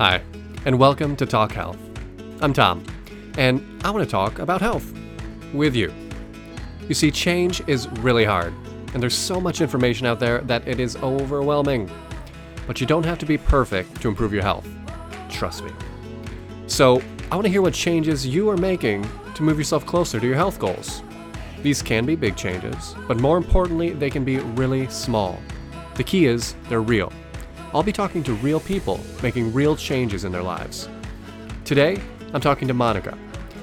Hi, and welcome to Talk Health. I'm Tom, and I want to talk about health with you. You see, change is really hard, and there's so much information out there that it is overwhelming. But you don't have to be perfect to improve your health. Trust me. So, I want to hear what changes you are making to move yourself closer to your health goals. These can be big changes, but more importantly, they can be really small. The key is they're real. I'll be talking to real people making real changes in their lives. Today, I'm talking to Monica.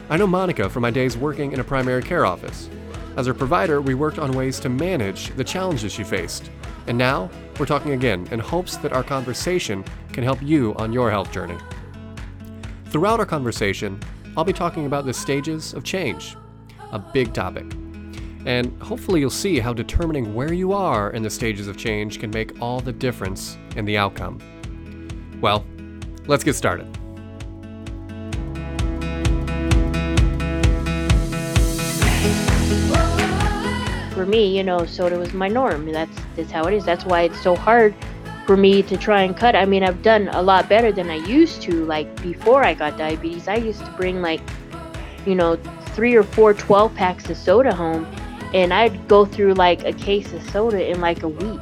I know Monica from my days working in a primary care office. As her provider, we worked on ways to manage the challenges she faced. And now, we're talking again in hopes that our conversation can help you on your health journey. Throughout our conversation, I'll be talking about the stages of change, a big topic. And hopefully, you'll see how determining where you are in the stages of change can make all the difference in the outcome. Well, let's get started. For me, you know, soda was my norm. That's that's how it is. That's why it's so hard for me to try and cut. I mean, I've done a lot better than I used to. Like before I got diabetes, I used to bring like, you know, three or four 12 packs of soda home, and I'd go through like a case of soda in like a week.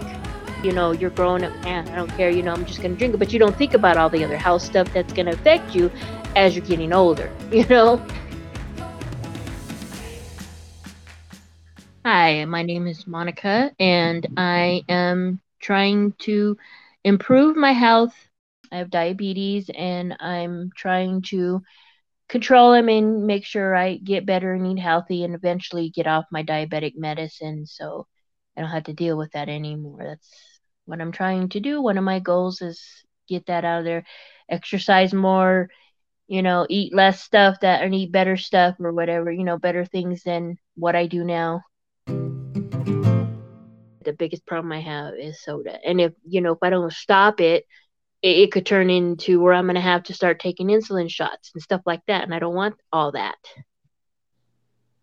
You know, you're growing up, man, I don't care, you know, I'm just gonna drink it. But you don't think about all the other health stuff that's gonna affect you as you're getting older, you know? Hi, my name is Monica, and I am trying to improve my health. I have diabetes, and I'm trying to control them and make sure I get better and eat healthy and eventually get off my diabetic medicine so I don't have to deal with that anymore. That's what I'm trying to do. One of my goals is get that out of there, exercise more, you know, eat less stuff that and eat better stuff or whatever, you know, better things than what I do now. The biggest problem I have is soda. And if, you know, if I don't stop it, it, it could turn into where I'm going to have to start taking insulin shots and stuff like that. And I don't want all that.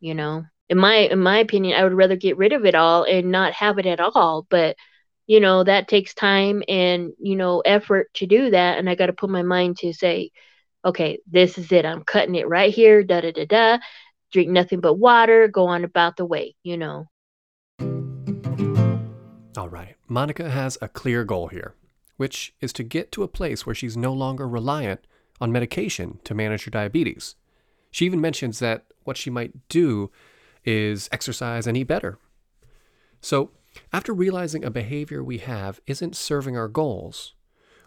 You know, in my in my opinion, I would rather get rid of it all and not have it at all. But you know, that takes time and you know effort to do that. And I got to put my mind to say, okay, this is it. I'm cutting it right here. Da da da da. Drink nothing but water. Go on about the way. You know. All right, Monica has a clear goal here, which is to get to a place where she's no longer reliant on medication to manage her diabetes. She even mentions that what she might do is exercise and eat better. So, after realizing a behavior we have isn't serving our goals,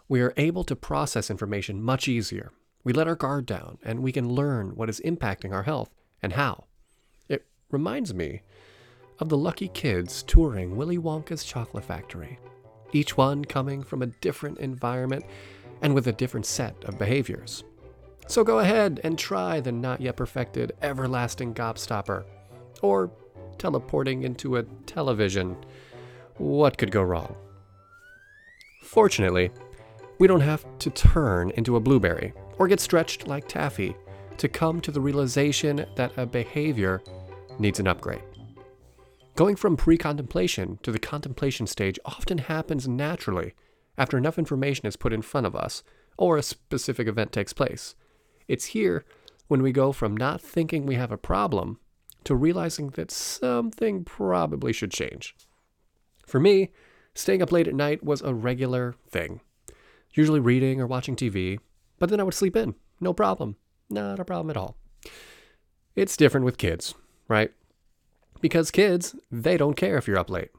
we are able to process information much easier. We let our guard down and we can learn what is impacting our health and how. It reminds me of the lucky kids touring Willy Wonka's chocolate factory, each one coming from a different environment and with a different set of behaviors. So go ahead and try the not yet perfected everlasting gobstopper, or teleporting into a television. What could go wrong? Fortunately, we don't have to turn into a blueberry or get stretched like taffy to come to the realization that a behavior needs an upgrade. Going from pre contemplation to the contemplation stage often happens naturally after enough information is put in front of us or a specific event takes place. It's here when we go from not thinking we have a problem to realizing that something probably should change. For me, staying up late at night was a regular thing, usually reading or watching TV, but then I would sleep in. No problem. Not a problem at all. It's different with kids, right? Because kids, they don't care if you're up late.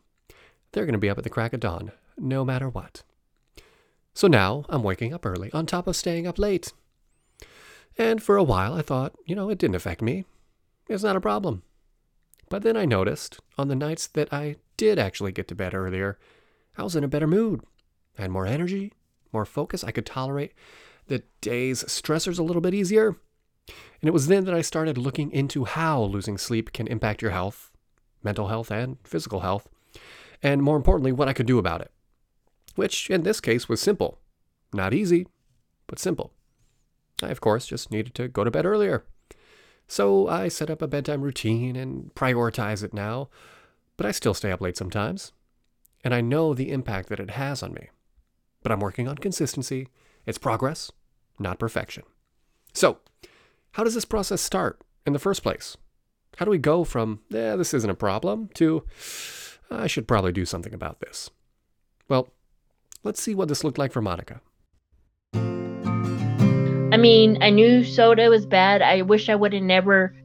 They're going to be up at the crack of dawn, no matter what. So now I'm waking up early on top of staying up late. And for a while I thought, you know, it didn't affect me. It's not a problem. But then I noticed on the nights that I did actually get to bed earlier, I was in a better mood. I had more energy, more focus. I could tolerate the day's stressors a little bit easier. And it was then that I started looking into how losing sleep can impact your health, mental health, and physical health, and more importantly, what I could do about it. Which in this case was simple. Not easy, but simple. I, of course, just needed to go to bed earlier. So I set up a bedtime routine and prioritize it now, but I still stay up late sometimes. And I know the impact that it has on me. But I'm working on consistency. It's progress, not perfection. So, how does this process start in the first place? How do we go from, yeah, this isn't a problem, to, I should probably do something about this? Well, let's see what this looked like for Monica. I mean, I knew soda was bad. I wish I would have never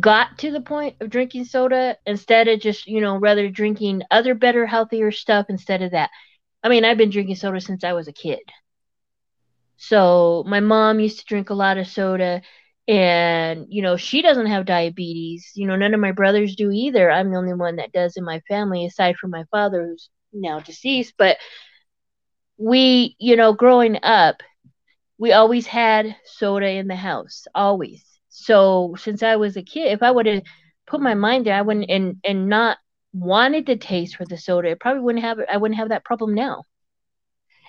got to the point of drinking soda instead of just, you know, rather drinking other better, healthier stuff instead of that. I mean, I've been drinking soda since I was a kid. So my mom used to drink a lot of soda and you know she doesn't have diabetes. You know none of my brothers do either. I'm the only one that does in my family aside from my father who's now deceased. But we you know growing up we always had soda in the house always. So since i was a kid if i would have put my mind there i wouldn't and and not wanted to taste for the soda it probably wouldn't have i wouldn't have that problem now.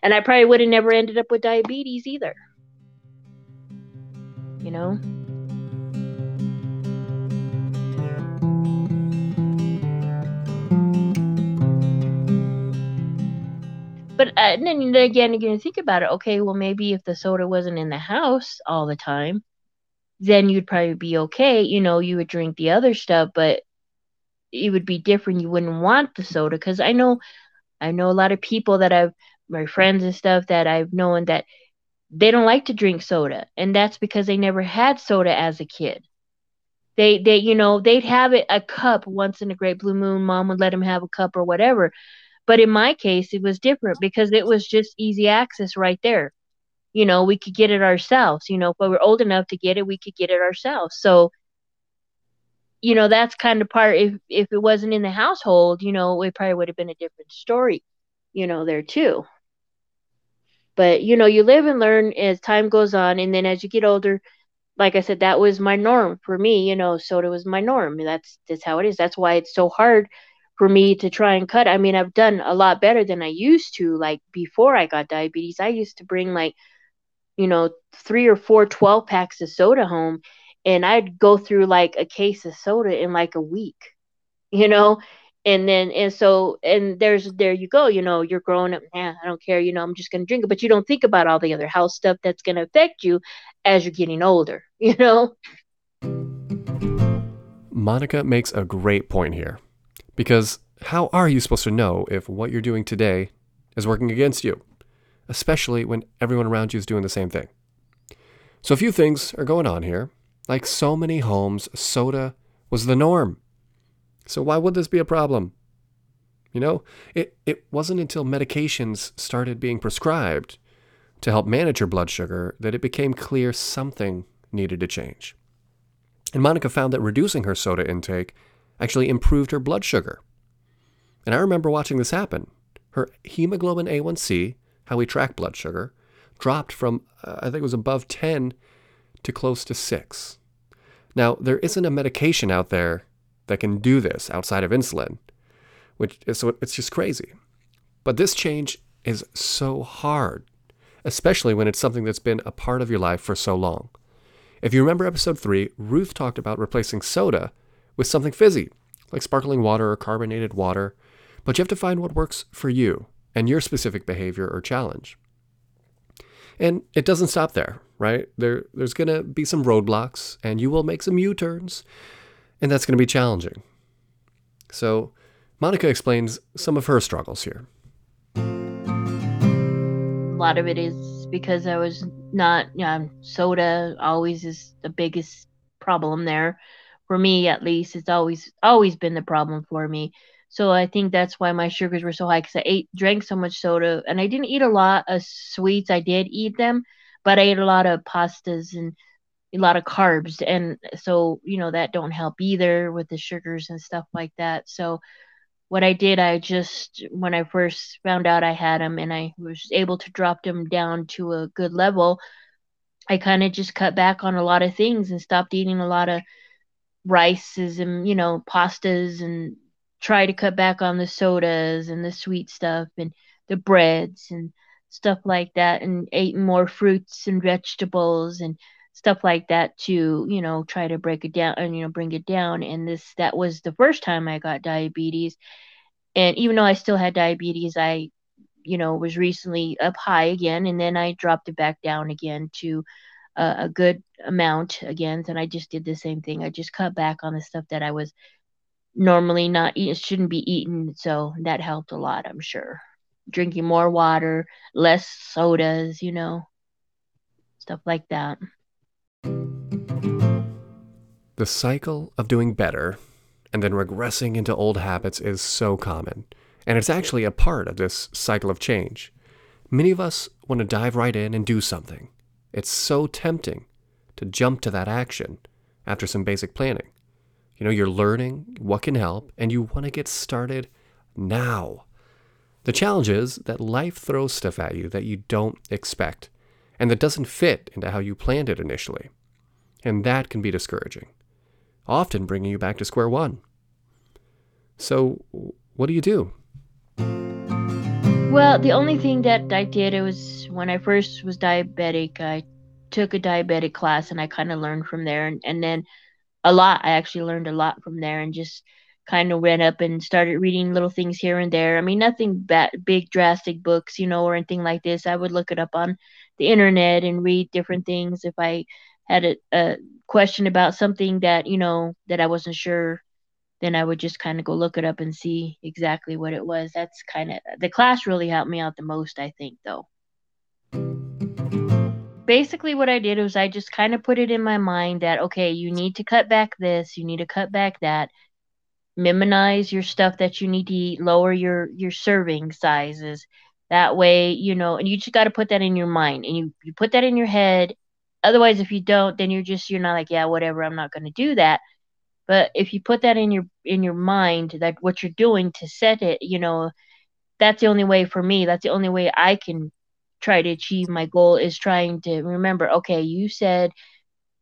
And i probably would have never ended up with diabetes either you know? But uh, then again, you're going to think about it. Okay, well, maybe if the soda wasn't in the house all the time, then you'd probably be okay. You know, you would drink the other stuff, but it would be different. You wouldn't want the soda because I know, I know a lot of people that I've, my friends and stuff that I've known that they don't like to drink soda and that's because they never had soda as a kid. They they you know they'd have it a cup once in a great blue moon mom would let them have a cup or whatever. But in my case it was different because it was just easy access right there. You know we could get it ourselves you know if we were old enough to get it we could get it ourselves. So you know that's kind of part if if it wasn't in the household you know it probably would have been a different story you know there too but you know, you live and learn as time goes on, and then as you get older, like I said, that was my norm for me. You know, soda was my norm. That's that's how it is. That's why it's so hard for me to try and cut. I mean, I've done a lot better than I used to. Like before I got diabetes, I used to bring like, you know, three or four 12 packs of soda home, and I'd go through like a case of soda in like a week. You know, and then and so and there's there you go you know you're growing up yeah i don't care you know i'm just going to drink it. But you don't think about all the other house stuff that's going to affect you as you're getting older you know? Monica makes a great point here because how are you supposed to know if what you're doing today is working against you especially when everyone around you is doing the same thing? So a few things are going on here. Like so many homes soda was the norm so why would this be a problem? You know, it, it wasn't until medications started being prescribed to help manage her blood sugar that it became clear something needed to change. And Monica found that reducing her soda intake actually improved her blood sugar. And I remember watching this happen. Her hemoglobin A1C, how we track blood sugar, dropped from, uh, I think it was above 10 to close to 6. Now, there isn't a medication out there that can do this outside of insulin, which is so it's just crazy. But this change is so hard, especially when it's something that's been a part of your life for so long. If you remember episode 3, Ruth talked about replacing soda with something fizzy, like sparkling water or carbonated water, but you have to find what works for you and your specific behavior or challenge. And it doesn't stop there, right? There, there's going to be some roadblocks, and you will make some U turns, and that's going to be challenging. So, Monica explains some of her struggles here. A lot of it is because I was not, you know, soda always is the biggest problem there. For me, at least, it's always always been the problem for me. So I think that's why my sugars were so high because I ate drank so much soda and I didn't eat a lot of sweets. I did eat them, but I ate a lot of pastas and a lot of carbs and so you know that don't help either with the sugars and stuff like that. So what i did i just when i first found out i had them and i was able to drop them down to a good level i kind of just cut back on a lot of things and stopped eating a lot of rices and you know pastas and try to cut back on the sodas and the sweet stuff and the breads and stuff like that and ate more fruits and vegetables and stuff like that to you know try to break it down and you know bring it down and this that was the first time i got diabetes and even though i still had diabetes i you know, was recently up high again, and then I dropped it back down again to uh, a good amount again. And I just did the same thing. I just cut back on the stuff that I was normally not eating, shouldn't be eating. So that helped a lot, I'm sure. Drinking more water, less sodas, you know, stuff like that. The cycle of doing better and then regressing into old habits is so common, and it's actually a part of this cycle of change. Many of us want to dive right in and do something. It's so tempting to jump to that action after some basic planning. You know, you're learning what can help, and you want to get started now. The challenge is that life throws stuff at you that you don't expect and that doesn't fit into how you planned it initially. And that can be discouraging often bringing you back to square one. So, what do you do? Well, the only thing that I did was when I first was diabetic, I took a diabetic class and I kind of learned from there, and, and then a lot. I actually learned a lot from there, and just kind of went up and started reading little things here and there. I mean, nothing big drastic books, you know, or anything like this. I would look it up on the internet and read different things if I had a, a question about something that you know that I wasn't sure, then I would just kind of go look it up and see exactly what it was. That's kind of the class really helped me out the most, I think, though. Basically, what I did was I just kind of put it in my mind that okay, you need to cut back this, you need to cut back that, minimize your stuff that you need to eat, lower your your serving sizes. That way, you know, and you just got to put that in your mind, and you you put that in your head, otherwise if you don't then you're just you're not like yeah whatever i'm not going to do that. But if you put that in your in your mind that what you're doing to set it you know that's the only way for me that's the only way i can try to achieve my goal is trying to remember okay you said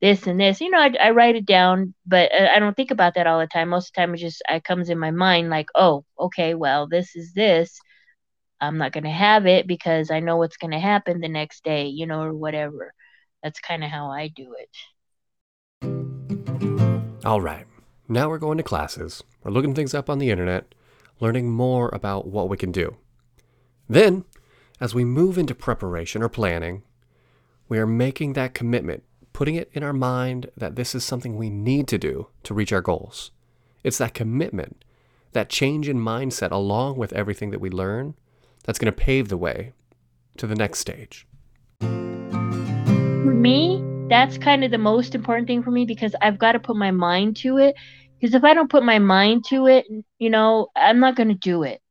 this and this. You know i, I write it down but uh, i don't think about that all the time. Most of the time it just it comes in my mind like oh okay well this is this i'm not going to have it because i know what's going to happen the next day you know or whatever that's kind of how I do it. All right. Now we're going to classes. We're looking things up on the internet, learning more about what we can do. Then, as we move into preparation or planning, we are making that commitment, putting it in our mind that this is something we need to do to reach our goals. It's that commitment, that change in mindset, along with everything that we learn, that's going to pave the way to the next stage for me, that's kind of the most important thing for me because I've got to put my mind to it. Because if I don't put my mind to it, you know, I'm not going to do it.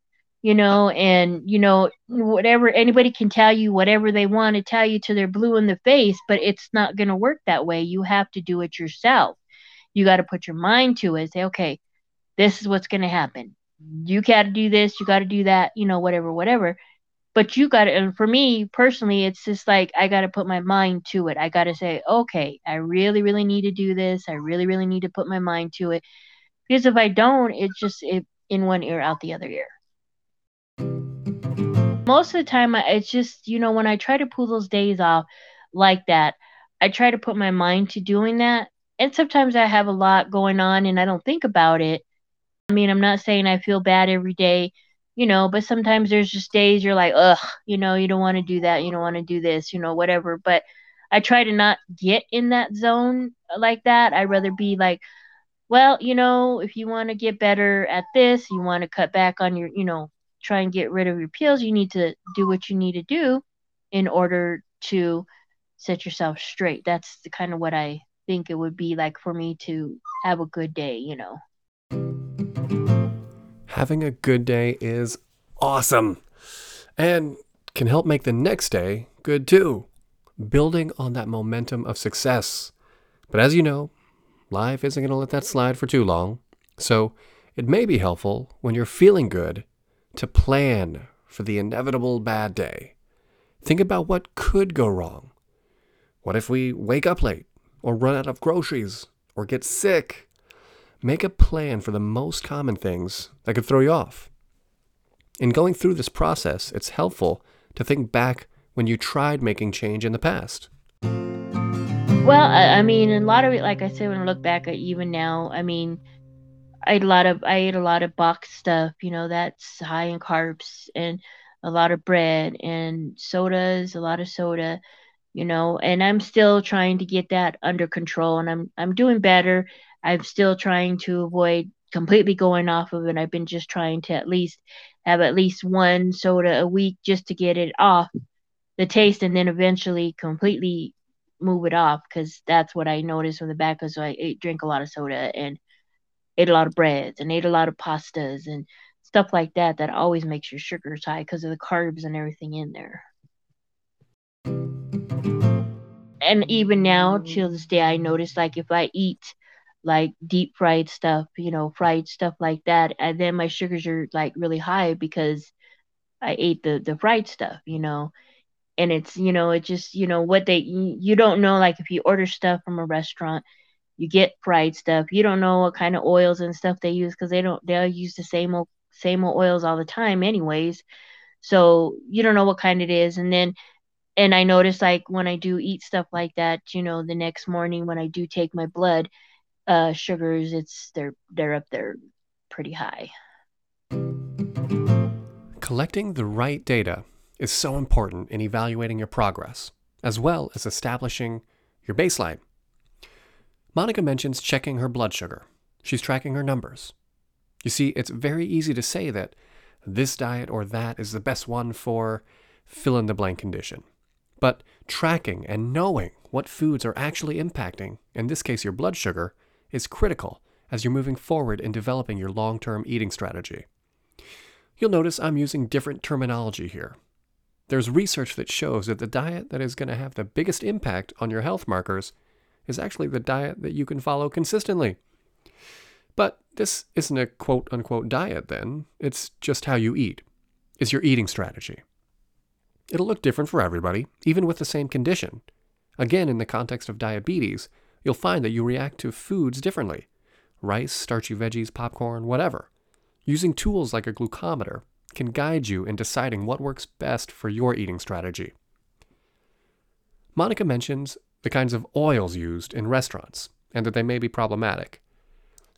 You know, and you know, whatever anybody can tell you, whatever they want to tell you to their blue in the face, but it's not going to work that way. You have to do it yourself. You got to put your mind to it. Say, okay, this is what's going to happen. You got to do this. You got to do that. You know, whatever, whatever. But you got to and for me personally it's just like i got to put my mind to it. I got to say okay i really really need to do this. I really really need to put my mind to it. Because if i don't it's just it, in one ear out the other ear. Most of the time I, it's just you know when i try to pull those days off like that i try to put my mind to doing that. And sometimes i have a lot going on and i don't think about it i mean i'm not saying i feel bad every day you know, but sometimes there's just days you're like, ugh, you know, you don't want to do that, you don't want to do this, you know, whatever. But I try to not get in that zone like that. I'd rather be like, well, you know, if you want to get better at this, you want to cut back on your, you know, try and get rid of your pills, you need to do what you need to do in order to set yourself straight. That's the kind of what I think it would be like for me to have a good day, you know having a good day is awesome and can help make the next day good too, building on that momentum of success. But as you know, life isn't going to let that slide for too long. So it may be helpful when you're feeling good to plan for the inevitable bad day. Think about what could go wrong. What if we wake up late, or run out of groceries, or get sick? Make a plan for the most common things that could throw you off. In going through this process, it's helpful to think back when you tried making change in the past. Well, I, mean, a lot of it, like I said, when I look back at even now, I mean, I ate a lot of I ate a lot of boxed stuff, you know, that's high in carbs, and a lot of bread and sodas, a lot of soda, you know, and I'm still trying to get that under control and I'm I'm doing better. I'm still trying to avoid completely going off of it. I've been just trying to at least have at least one soda a week just to get it off the taste and then eventually completely move it off because that's what I noticed from the back because I ate, drink a lot of soda and ate a lot of breads and ate a lot of pastas and stuff like that that always makes your sugars high because of the carbs and everything in there. And even now, till this day, I notice like if I eat like deep fried stuff, you know, fried stuff like that, and then my sugars are like really high because I ate the the fried stuff, you know. And it's, you know, it just, you know, what they you don't know like if you order stuff from a restaurant, you get fried stuff. You don't know what kind of oils and stuff they use because they don't they'll use the same old same old oils all the time anyways. So you don't know what kind it is. And then and I notice like when I do eat stuff like that, you know, the next morning when I do take my blood, uh sugars, it's they're they're up there pretty high. Collecting the right data is so important in evaluating your progress, as well as establishing your baseline. Monica mentions checking her blood sugar. She's tracking her numbers. You see, it's very easy to say that this diet or that is the best one for fill in the blank condition. But tracking and knowing what foods are actually impacting, in this case your blood sugar, is critical as you're moving forward in developing your long term eating strategy. You'll notice I'm using different terminology here. There's research that shows that the diet that is going to have the biggest impact on your health markers is actually the diet that you can follow consistently. But this isn't a quote unquote diet, then. It's just how you eat, is your eating strategy. It'll look different for everybody, even with the same condition. Again, in the context of diabetes, you'll find that you react to foods differently rice, starchy veggies, popcorn, whatever. Using tools like a glucometer can guide you in deciding what works best for your eating strategy. Monica mentions the kinds of oils used in restaurants and that they may be problematic.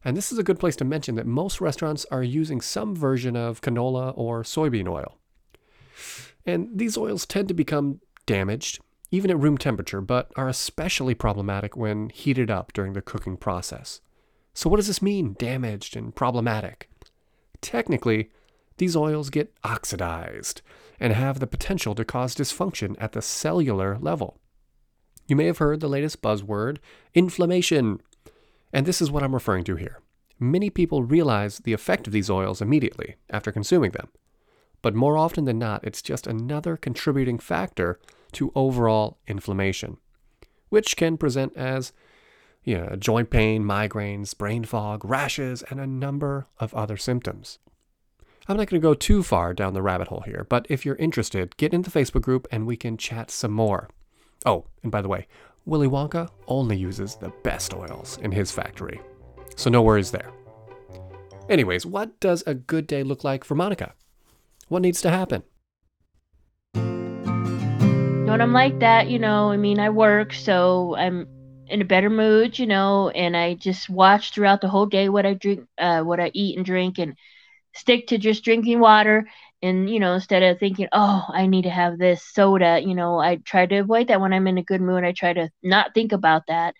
And this is a good place to mention that most restaurants are using some version of canola or soybean oil. And these oils tend to become damaged, even at room temperature, but are especially problematic when heated up during the cooking process. So, what does this mean, damaged and problematic? Technically, these oils get oxidized and have the potential to cause dysfunction at the cellular level. You may have heard the latest buzzword, inflammation. And this is what I'm referring to here. Many people realize the effect of these oils immediately after consuming them. But more often than not, it's just another contributing factor to overall inflammation, which can present as you know, joint pain, migraines, brain fog, rashes, and a number of other symptoms. I'm not going to go too far down the rabbit hole here, but if you're interested, get in the Facebook group and we can chat some more. Oh, and by the way, Willy Wonka only uses the best oils in his factory. So no worries there. Anyways, what does a good day look like for Monica? What needs to happen? When I'm like that, you know, I mean, I work, so I'm in a better mood, you know, and I just watch throughout the whole day what I drink, uh, what I eat and drink, and stick to just drinking water. And you know instead of thinking oh i need to have this soda you know i try to avoid that when i'm in a good mood. I try to not think about that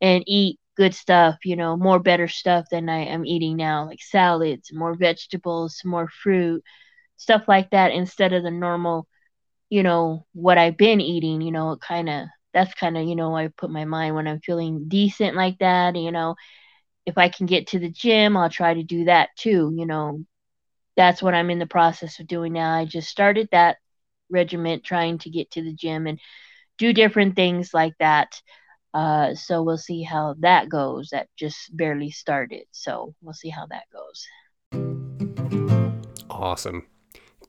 and eat good stuff you know more better stuff than i am eating now like salads more vegetables more fruit stuff like that instead of the normal you know what i've been eating you know it kind of that's kind of you know i put my mind when i'm feeling decent like that you know if i can get to the gym i'll try to do that too you know that's what I'm in the process of doing now. I just started that regiment trying to get to the gym and do different things like that. Uh, so we'll see how that goes. That just barely started. So we'll see how that goes. Awesome.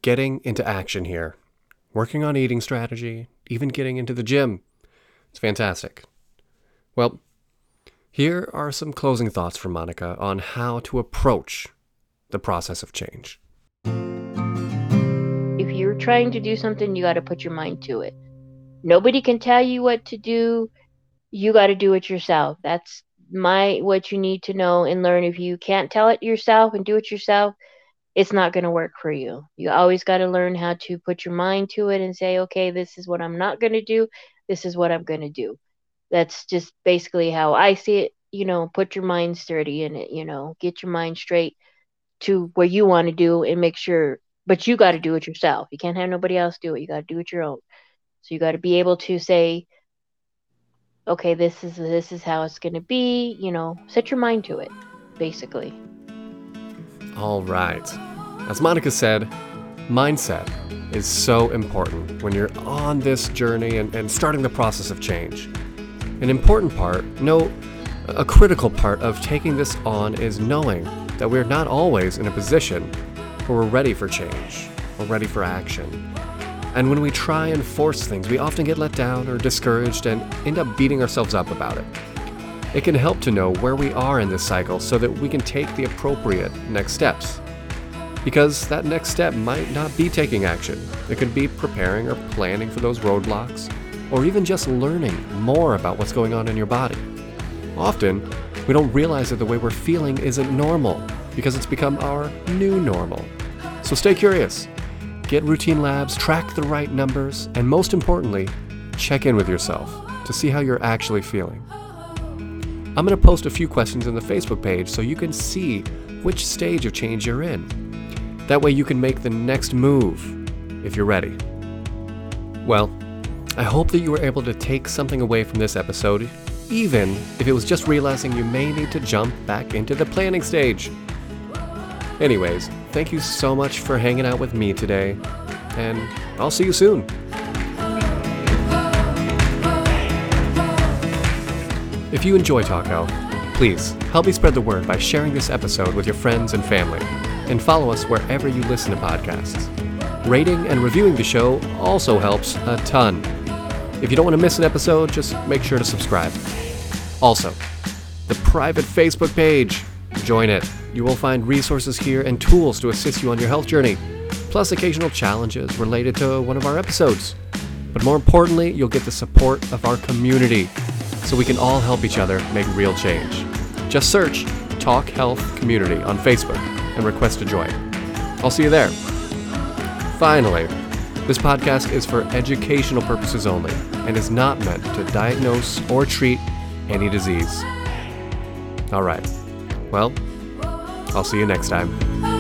Getting into action here. Working on eating strategy, even getting into the gym. It's fantastic. Well, here are some closing thoughts from Monica on how to approach the process of change. If you're trying to do something, you got to put your mind to it. Nobody can tell you what to do. You got to do it yourself. That's my what you need to know and learn. If you can't tell it yourself and do it yourself, it's not going to work for you. You always got to learn how to put your mind to it and say, okay, this is what I'm not going to do. This is what I'm going to do. That's just basically how I see it. You know, put your mind sturdy in it, you know, get your mind straight to what you want to do and make sure, but you got to do it yourself. You can't have nobody else do it. You got to do it your own. So you got to be able to say, okay, this is this is how it's going to be, you know, set your mind to it basically. All right. As Monica said, mindset is so important when you're on this journey and, and starting the process of change. An important part, no, a critical part of taking this on is knowing that we're not always in a position where we're ready for change or ready for action. And when we try and force things, we often get let down or discouraged and end up beating ourselves up about it. It can help to know where we are in this cycle so that we can take the appropriate next steps. Because that next step might not be taking action, it could be preparing or planning for those roadblocks, or even just learning more about what's going on in your body. Often, we don't realize that the way we're feeling isn't normal because it's become our new normal. So stay curious, get routine labs, track the right numbers, and most importantly, check in with yourself to see how you're actually feeling. I'm going to post a few questions in the Facebook page so you can see which stage of change you're in. That way, you can make the next move if you're ready. Well, I hope that you were able to take something away from this episode, even if it was just realizing you may need to jump back into the planning stage. Anyways, thank you so much for hanging out with me today, and I'll see you soon. If you enjoy Talk Health, please help me spread the word by sharing this episode with your friends and family, and follow us wherever you listen to podcasts. Rating and reviewing the show also helps a ton. If you don't want to miss an episode, just make sure to subscribe. Also, the private Facebook page. Join it. You will find resources here and tools to assist you on your health journey, plus occasional challenges related to one of our episodes. But more importantly, you'll get the support of our community so we can all help each other make real change. Just search Talk Health Community on Facebook and request to join. I'll see you there. Finally, this podcast is for educational purposes only and is not meant to diagnose or treat any disease. All right. Well, I'll see you next time.